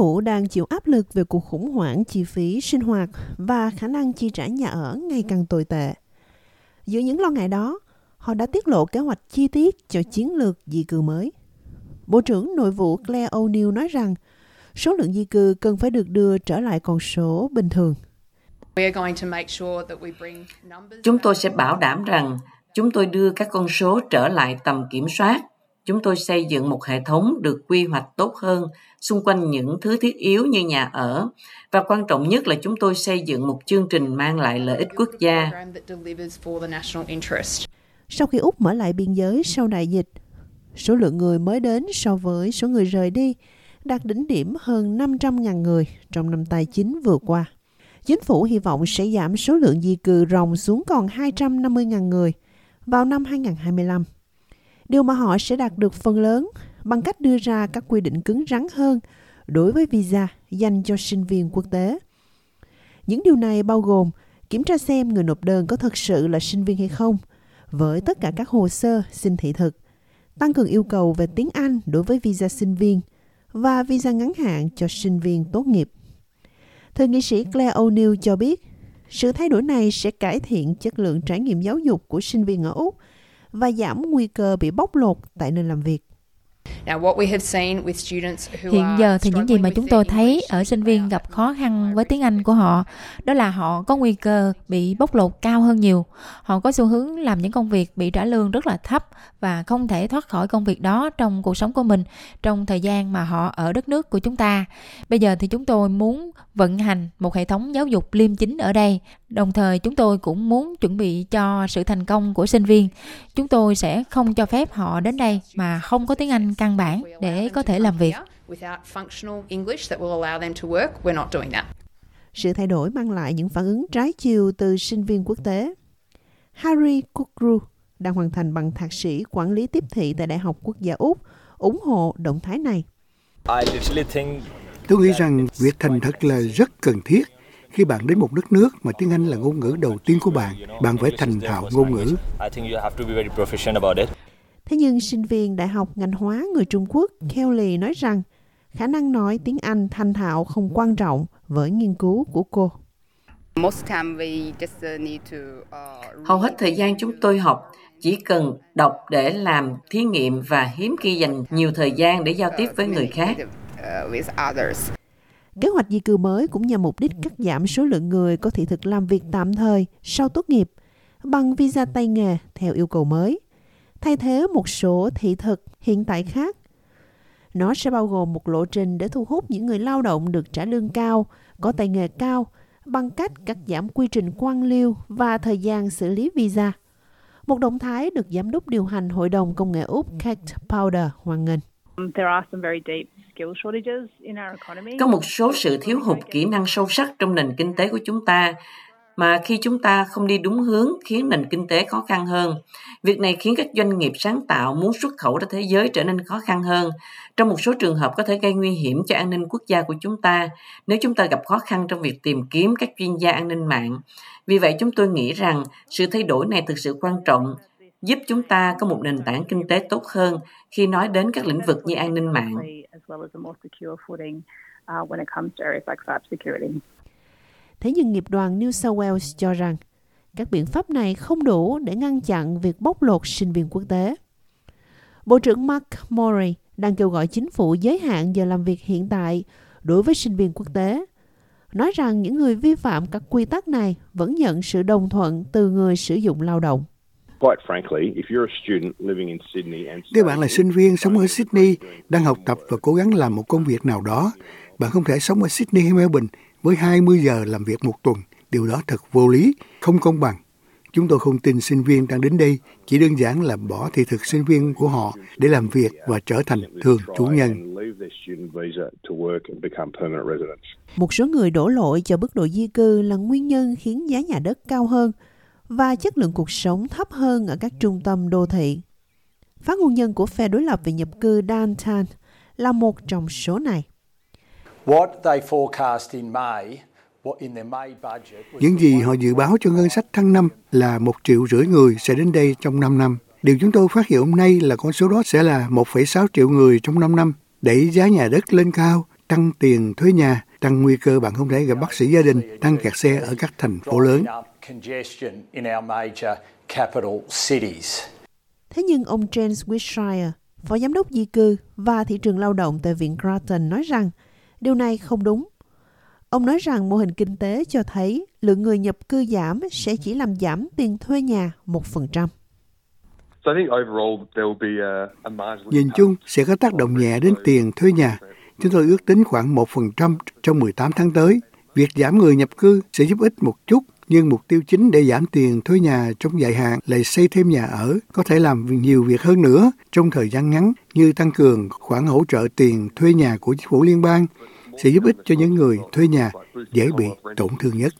phủ đang chịu áp lực về cuộc khủng hoảng chi phí sinh hoạt và khả năng chi trả nhà ở ngày càng tồi tệ. Giữa những lo ngại đó, họ đã tiết lộ kế hoạch chi tiết cho chiến lược di cư mới. Bộ trưởng Nội vụ Claire O'Neill nói rằng số lượng di cư cần phải được đưa trở lại con số bình thường. Chúng tôi sẽ bảo đảm rằng chúng tôi đưa các con số trở lại tầm kiểm soát. Chúng tôi xây dựng một hệ thống được quy hoạch tốt hơn xung quanh những thứ thiết yếu như nhà ở và quan trọng nhất là chúng tôi xây dựng một chương trình mang lại lợi ích quốc gia. Sau khi Úc mở lại biên giới sau đại dịch, số lượng người mới đến so với số người rời đi đạt đỉnh điểm hơn 500.000 người trong năm tài chính vừa qua. Chính phủ hy vọng sẽ giảm số lượng di cư ròng xuống còn 250.000 người vào năm 2025. Điều mà họ sẽ đạt được phần lớn bằng cách đưa ra các quy định cứng rắn hơn đối với visa dành cho sinh viên quốc tế. Những điều này bao gồm kiểm tra xem người nộp đơn có thật sự là sinh viên hay không, với tất cả các hồ sơ xin thị thực, tăng cường yêu cầu về tiếng Anh đối với visa sinh viên và visa ngắn hạn cho sinh viên tốt nghiệp. Thượng nghị sĩ Claire O'Neill cho biết, sự thay đổi này sẽ cải thiện chất lượng trải nghiệm giáo dục của sinh viên ở Úc và giảm nguy cơ bị bóc lột tại nơi làm việc. Hiện giờ thì những gì mà chúng tôi thấy ở sinh viên gặp khó khăn với tiếng Anh của họ, đó là họ có nguy cơ bị bóc lột cao hơn nhiều. Họ có xu hướng làm những công việc bị trả lương rất là thấp và không thể thoát khỏi công việc đó trong cuộc sống của mình trong thời gian mà họ ở đất nước của chúng ta. Bây giờ thì chúng tôi muốn vận hành một hệ thống giáo dục liêm chính ở đây. Đồng thời chúng tôi cũng muốn chuẩn bị cho sự thành công của sinh viên. Chúng tôi sẽ không cho phép họ đến đây mà không có tiếng Anh căn bản để có thể làm việc. Sự thay đổi mang lại những phản ứng trái chiều từ sinh viên quốc tế. Harry Kukru đang hoàn thành bằng thạc sĩ quản lý tiếp thị tại Đại học Quốc gia Úc, ủng hộ động thái này. Tôi nghĩ rằng việc thành thật là rất cần thiết. Khi bạn đến một đất nước mà tiếng Anh là ngôn ngữ đầu tiên của bạn, bạn phải thành thạo ngôn ngữ. Thế nhưng sinh viên Đại học ngành hóa người Trung Quốc Kelly nói rằng khả năng nói tiếng Anh thành thạo không quan trọng với nghiên cứu của cô. Hầu hết thời gian chúng tôi học chỉ cần đọc để làm thí nghiệm và hiếm khi dành nhiều thời gian để giao tiếp với người khác. Kế hoạch di cư mới cũng nhằm mục đích cắt giảm số lượng người có thị thực làm việc tạm thời sau tốt nghiệp bằng visa tay nghề theo yêu cầu mới, thay thế một số thị thực hiện tại khác. Nó sẽ bao gồm một lộ trình để thu hút những người lao động được trả lương cao, có tay nghề cao, bằng cách cắt giảm quy trình quan liêu và thời gian xử lý visa. Một động thái được Giám đốc điều hành Hội đồng Công nghệ Úc Kate Powder hoan nghênh. Có một số sự thiếu hụt kỹ năng sâu sắc trong nền kinh tế của chúng ta mà khi chúng ta không đi đúng hướng, khiến nền kinh tế khó khăn hơn. Việc này khiến các doanh nghiệp sáng tạo muốn xuất khẩu ra thế giới trở nên khó khăn hơn. Trong một số trường hợp có thể gây nguy hiểm cho an ninh quốc gia của chúng ta, nếu chúng ta gặp khó khăn trong việc tìm kiếm các chuyên gia an ninh mạng. Vì vậy chúng tôi nghĩ rằng sự thay đổi này thực sự quan trọng, giúp chúng ta có một nền tảng kinh tế tốt hơn khi nói đến các lĩnh vực như an ninh mạng. Thế nhưng nghiệp đoàn New South Wales cho rằng các biện pháp này không đủ để ngăn chặn việc bóc lột sinh viên quốc tế. Bộ trưởng Mark Morey đang kêu gọi chính phủ giới hạn giờ làm việc hiện tại đối với sinh viên quốc tế, nói rằng những người vi phạm các quy tắc này vẫn nhận sự đồng thuận từ người sử dụng lao động. Nếu bạn là sinh viên sống ở Sydney, đang học tập và cố gắng làm một công việc nào đó, bạn không thể sống ở Sydney hay Melbourne với 20 giờ làm việc một tuần. Điều đó thật vô lý, không công bằng. Chúng tôi không tin sinh viên đang đến đây chỉ đơn giản là bỏ thị thực sinh viên của họ để làm việc và trở thành thường chủ nhân. Một số người đổ lỗi cho mức độ di cư là nguyên nhân khiến giá nhà đất cao hơn và chất lượng cuộc sống thấp hơn ở các trung tâm đô thị. Phát ngôn nhân của phe đối lập về nhập cư Dan Tan là một trong số này. Những gì họ dự báo cho ngân sách tháng 5 là một triệu rưỡi người sẽ đến đây trong 5 năm. Điều chúng tôi phát hiện hôm nay là con số đó sẽ là 1,6 triệu người trong 5 năm, đẩy giá nhà đất lên cao. tăng tiền thuế nhà, tăng nguy cơ bạn không thể gặp bác sĩ gia đình, tăng kẹt xe ở các thành phố lớn. Thế nhưng ông James Wilshire, Phó Giám đốc di cư và thị trường lao động tại Viện Grattan nói rằng điều này không đúng. Ông nói rằng mô hình kinh tế cho thấy lượng người nhập cư giảm sẽ chỉ làm giảm tiền thuê nhà 1%. Nhìn chung sẽ có tác động nhẹ đến tiền thuê nhà. Chúng tôi ước tính khoảng 1% trong 18 tháng tới. Việc giảm người nhập cư sẽ giúp ích một chút, nhưng mục tiêu chính để giảm tiền thuê nhà trong dài hạn là xây thêm nhà ở, có thể làm nhiều việc hơn nữa trong thời gian ngắn như tăng cường khoản hỗ trợ tiền thuê nhà của chính phủ liên bang, sẽ giúp ích cho những người thuê nhà dễ bị tổn thương nhất.